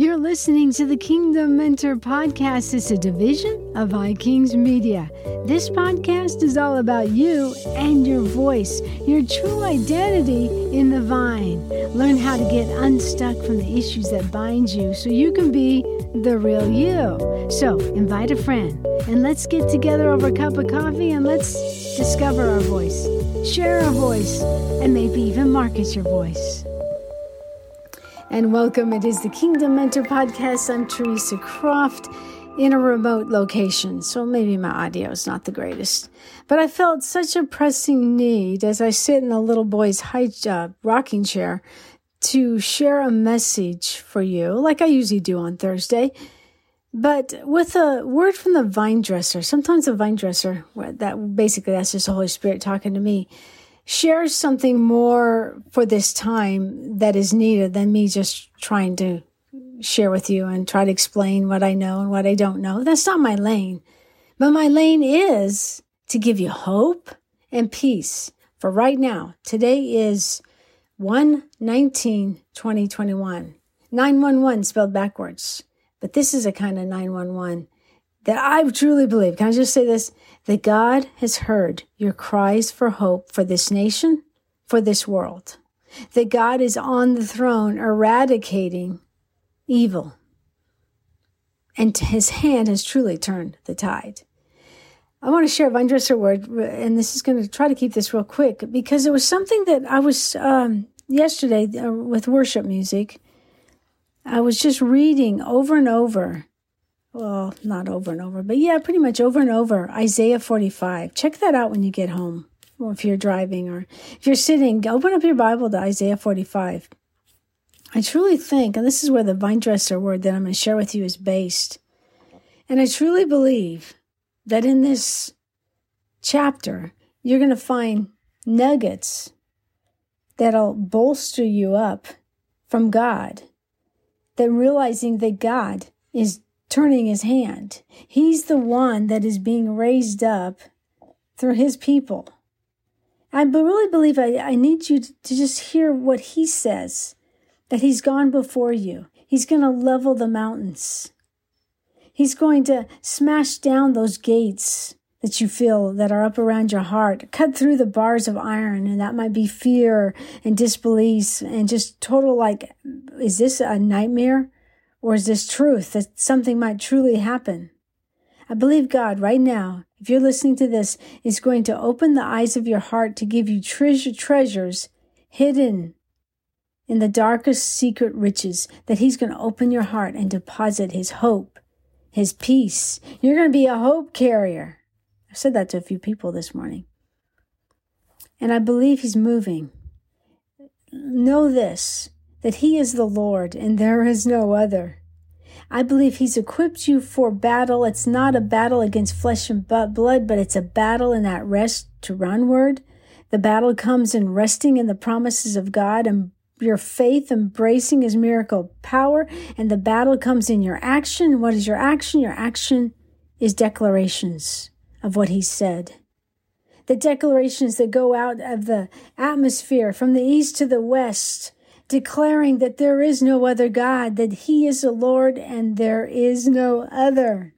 You're listening to the Kingdom Mentor podcast. It's a division of iKings Media. This podcast is all about you and your voice, your true identity in the vine. Learn how to get unstuck from the issues that bind you so you can be the real you. So, invite a friend and let's get together over a cup of coffee and let's discover our voice, share our voice, and maybe even market your voice and welcome. It is the Kingdom Mentor Podcast. I'm Theresa Croft in a remote location, so maybe my audio is not the greatest. But I felt such a pressing need as I sit in the little boy's high uh, rocking chair to share a message for you, like I usually do on Thursday. But with a word from the vine dresser, sometimes the vine dresser, that basically that's just the Holy Spirit talking to me share something more for this time that is needed than me just trying to share with you and try to explain what I know and what I don't know. That's not my lane. But my lane is to give you hope and peace for right now. Today is 1 19 2021. 911 spelled backwards. But this is a kind of 911 that I truly believe. Can I just say this? that God has heard your cries for hope for this nation, for this world, that God is on the throne eradicating evil, and his hand has truly turned the tide. I want to share a Vine Dresser word, and this is going to try to keep this real quick because it was something that I was um, yesterday uh, with worship music. I was just reading over and over well, not over and over, but yeah, pretty much over and over. Isaiah 45. Check that out when you get home, or if you're driving, or if you're sitting, open up your Bible to Isaiah 45. I truly think, and this is where the vine dresser word that I'm going to share with you is based, and I truly believe that in this chapter, you're going to find nuggets that'll bolster you up from God. That realizing that God is turning his hand. He's the one that is being raised up through his people. I really believe I, I need you to, to just hear what he says that he's gone before you. He's going to level the mountains. He's going to smash down those gates that you feel that are up around your heart, cut through the bars of iron, and that might be fear and disbelief and just total like, is this a nightmare? Or is this truth that something might truly happen? I believe God right now, if you're listening to this, is going to open the eyes of your heart to give you treasure, treasures hidden in the darkest secret riches, that He's going to open your heart and deposit His hope, His peace. You're going to be a hope carrier. I said that to a few people this morning. And I believe He's moving. Know this that He is the Lord and there is no other. I believe He's equipped you for battle. It's not a battle against flesh and blood, but it's a battle in that rest to run word. The battle comes in resting in the promises of God and your faith embracing His miracle power. And the battle comes in your action. What is your action? Your action is declarations of what He said the declarations that go out of the atmosphere from the east to the west, declaring that there is no other God, that He is the Lord and there is no other.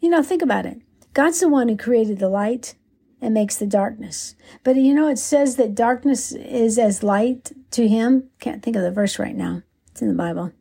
You know, think about it. God's the one who created the light and makes the darkness. But you know, it says that darkness is as light to Him. Can't think of the verse right now. It's in the Bible.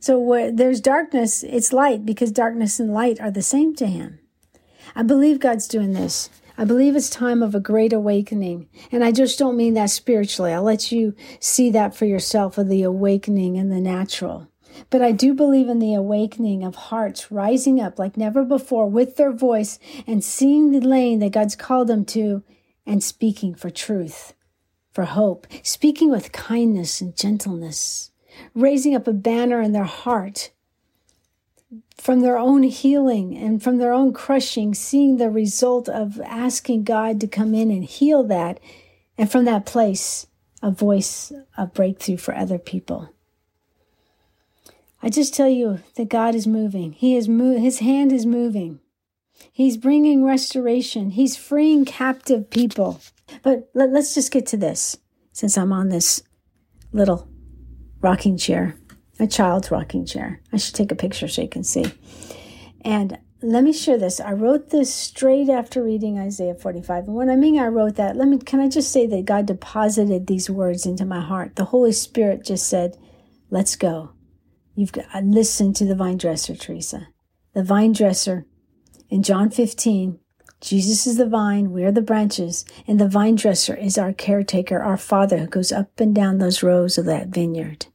So where there's darkness, it's light because darkness and light are the same to Him. I believe God's doing this. I believe it's time of a great awakening. And I just don't mean that spiritually. I'll let you see that for yourself of the awakening in the natural. But I do believe in the awakening of hearts rising up like never before with their voice and seeing the lane that God's called them to and speaking for truth, for hope, speaking with kindness and gentleness, raising up a banner in their heart from their own healing and from their own crushing, seeing the result of asking God to come in and heal that. And from that place, a voice of breakthrough for other people. I just tell you that God is moving. He is mo- his hand is moving. He's bringing restoration. He's freeing captive people. But let, let's just get to this since I'm on this little rocking chair a child's rocking chair. I should take a picture so you can see. And let me share this. I wrote this straight after reading Isaiah 45. And when I mean I wrote that, let me can I just say that God deposited these words into my heart. The Holy Spirit just said, "Let's go." You've got uh, listen to the vine dresser, Theresa. The vine dresser in John 15, Jesus is the vine, we are the branches, and the vine dresser is our caretaker, our father who goes up and down those rows of that vineyard,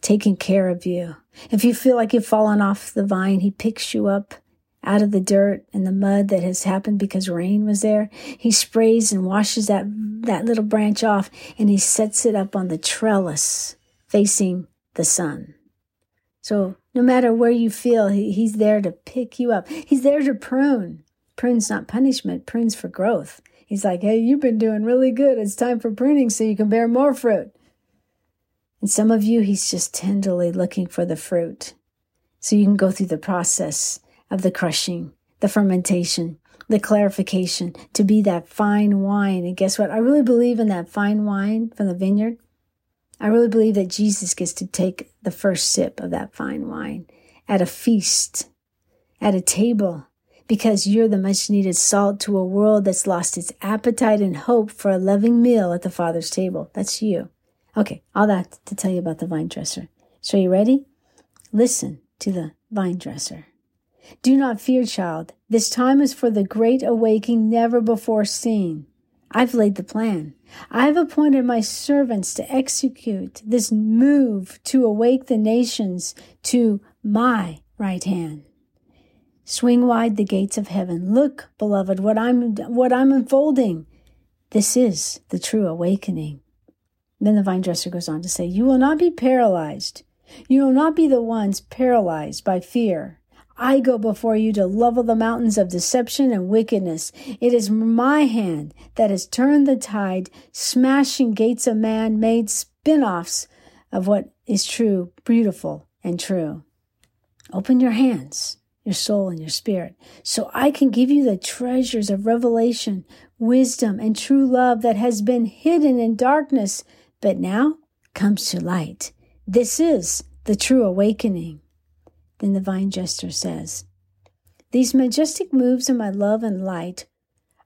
taking care of you. If you feel like you've fallen off the vine, he picks you up out of the dirt and the mud that has happened because rain was there. He sprays and washes that, that little branch off and he sets it up on the trellis facing the sun. So no matter where you feel, he, he's there to pick you up. He's there to prune. Prune's not punishment, prune's for growth. He's like, hey, you've been doing really good. It's time for pruning so you can bear more fruit. And some of you, he's just tenderly looking for the fruit. So you can go through the process of the crushing, the fermentation, the clarification to be that fine wine. And guess what? I really believe in that fine wine from the vineyard. I really believe that Jesus gets to take the first sip of that fine wine at a feast, at a table, because you're the much needed salt to a world that's lost its appetite and hope for a loving meal at the Father's table. That's you. Okay, all that to tell you about the vine dresser. So, you ready? Listen to the vine dresser. Do not fear, child. This time is for the great awakening never before seen. I've laid the plan. I've appointed my servants to execute this move to awake the nations to my right hand. Swing wide the gates of heaven. Look, beloved, what I'm what I'm unfolding. This is the true awakening. Then the vine dresser goes on to say, You will not be paralyzed. You will not be the ones paralyzed by fear I go before you to level the mountains of deception and wickedness. It is my hand that has turned the tide, smashing gates of man made spin offs of what is true, beautiful, and true. Open your hands, your soul, and your spirit, so I can give you the treasures of revelation, wisdom, and true love that has been hidden in darkness, but now comes to light. This is the true awakening. Then the vine dresser says, These majestic moves of my love and light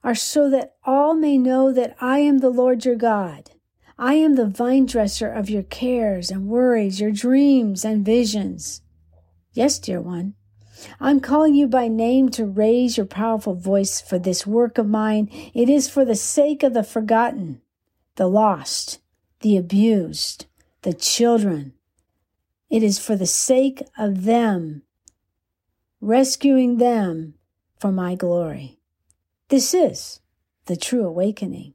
are so that all may know that I am the Lord your God. I am the vine dresser of your cares and worries, your dreams and visions. Yes, dear one, I'm calling you by name to raise your powerful voice for this work of mine. It is for the sake of the forgotten, the lost, the abused, the children, it is for the sake of them, rescuing them for my glory. This is the true awakening.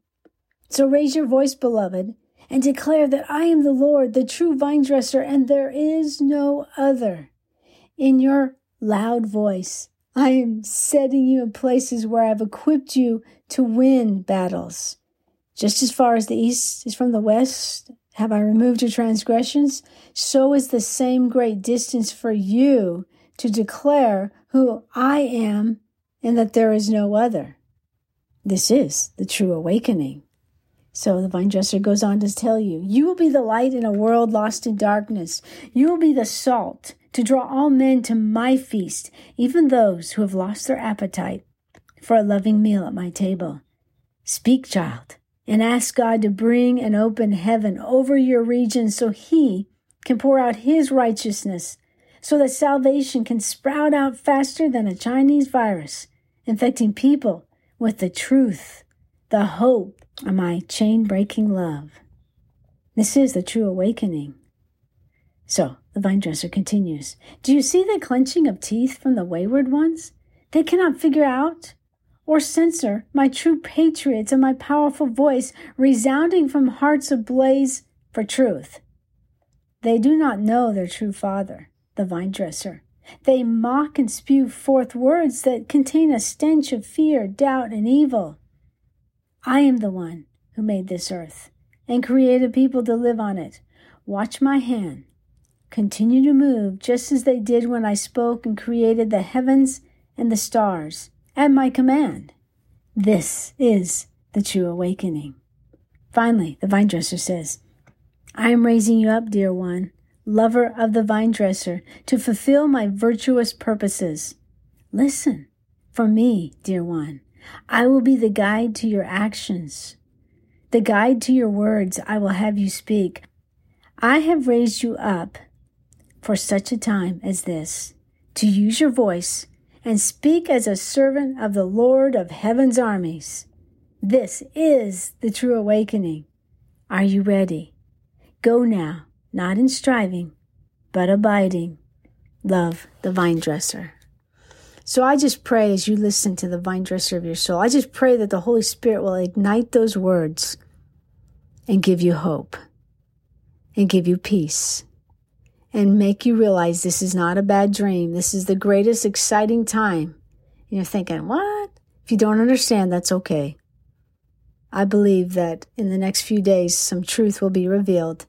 So raise your voice, beloved, and declare that I am the Lord, the true vine dresser, and there is no other. In your loud voice, I am setting you in places where I've equipped you to win battles. Just as far as the east is from the west, have I removed your transgressions? So is the same great distance for you to declare who I am and that there is no other. This is the true awakening. So the vine dresser goes on to tell you, you will be the light in a world lost in darkness. You will be the salt to draw all men to my feast, even those who have lost their appetite for a loving meal at my table. Speak, child and ask God to bring an open heaven over your region so He can pour out His righteousness, so that salvation can sprout out faster than a Chinese virus, infecting people with the truth, the hope of my chain breaking love. This is the true awakening. So the vine dresser continues Do you see the clenching of teeth from the wayward ones? They cannot figure out or censor my true patriots and my powerful voice resounding from hearts ablaze for truth. They do not know their true father, the vine dresser. They mock and spew forth words that contain a stench of fear, doubt, and evil. I am the one who made this earth and created people to live on it. Watch my hand. Continue to move just as they did when I spoke and created the heavens and the stars at my command. This is the true awakening. Finally, the vine dresser says, I am raising you up, dear one, lover of the vine dresser, to fulfill my virtuous purposes. Listen, for me, dear one, I will be the guide to your actions, the guide to your words I will have you speak. I have raised you up for such a time as this, to use your voice and speak as a servant of the Lord of heaven's armies. This is the true awakening. Are you ready? Go now, not in striving, but abiding. Love the vine dresser. So I just pray as you listen to the vine dresser of your soul, I just pray that the Holy Spirit will ignite those words and give you hope and give you peace and make you realize this is not a bad dream. This is the greatest exciting time. And you're thinking, what? If you don't understand, that's okay. I believe that in the next few days, some truth will be revealed.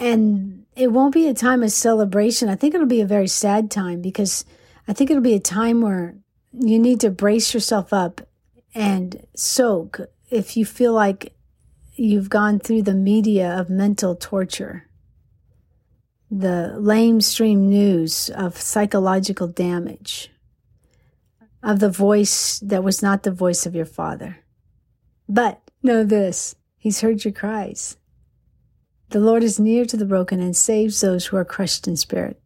And it won't be a time of celebration. I think it'll be a very sad time because I think it'll be a time where you need to brace yourself up and soak if you feel like you've gone through the media of mental torture the lamestream news of psychological damage, of the voice that was not the voice of your father. But know this He's heard your cries. The Lord is near to the broken and saves those who are crushed in spirit.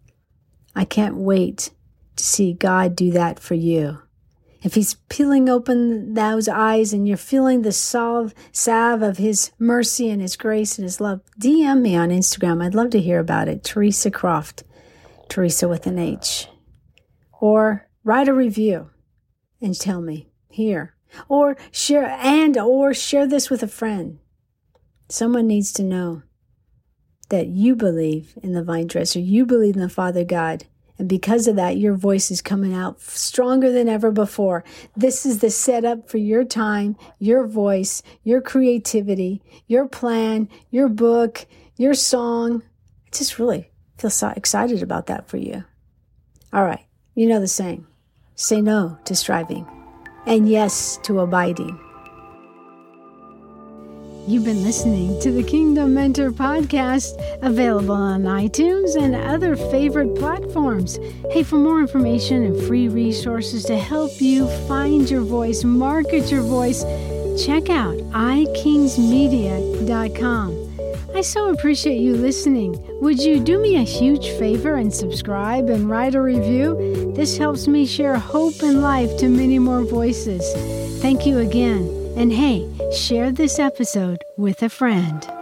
I can't wait to see God do that for you if he's peeling open those eyes and you're feeling the salve, salve of his mercy and his grace and his love, DM me on Instagram. I'd love to hear about it. Theresa Croft, Theresa with an H. Or write a review and tell me here. Or share and or share this with a friend. Someone needs to know that you believe in the vine dresser, you believe in the Father God, and because of that, your voice is coming out stronger than ever before. This is the setup for your time, your voice, your creativity, your plan, your book, your song. I just really feel so excited about that for you. All right. You know the saying say no to striving and yes to abiding. You've been listening to the Kingdom Mentor podcast, available on iTunes and other favorite platforms. Hey, for more information and free resources to help you find your voice, market your voice, check out ikingsmedia.com. I so appreciate you listening. Would you do me a huge favor and subscribe and write a review? This helps me share hope and life to many more voices. Thank you again. And hey, share this episode with a friend.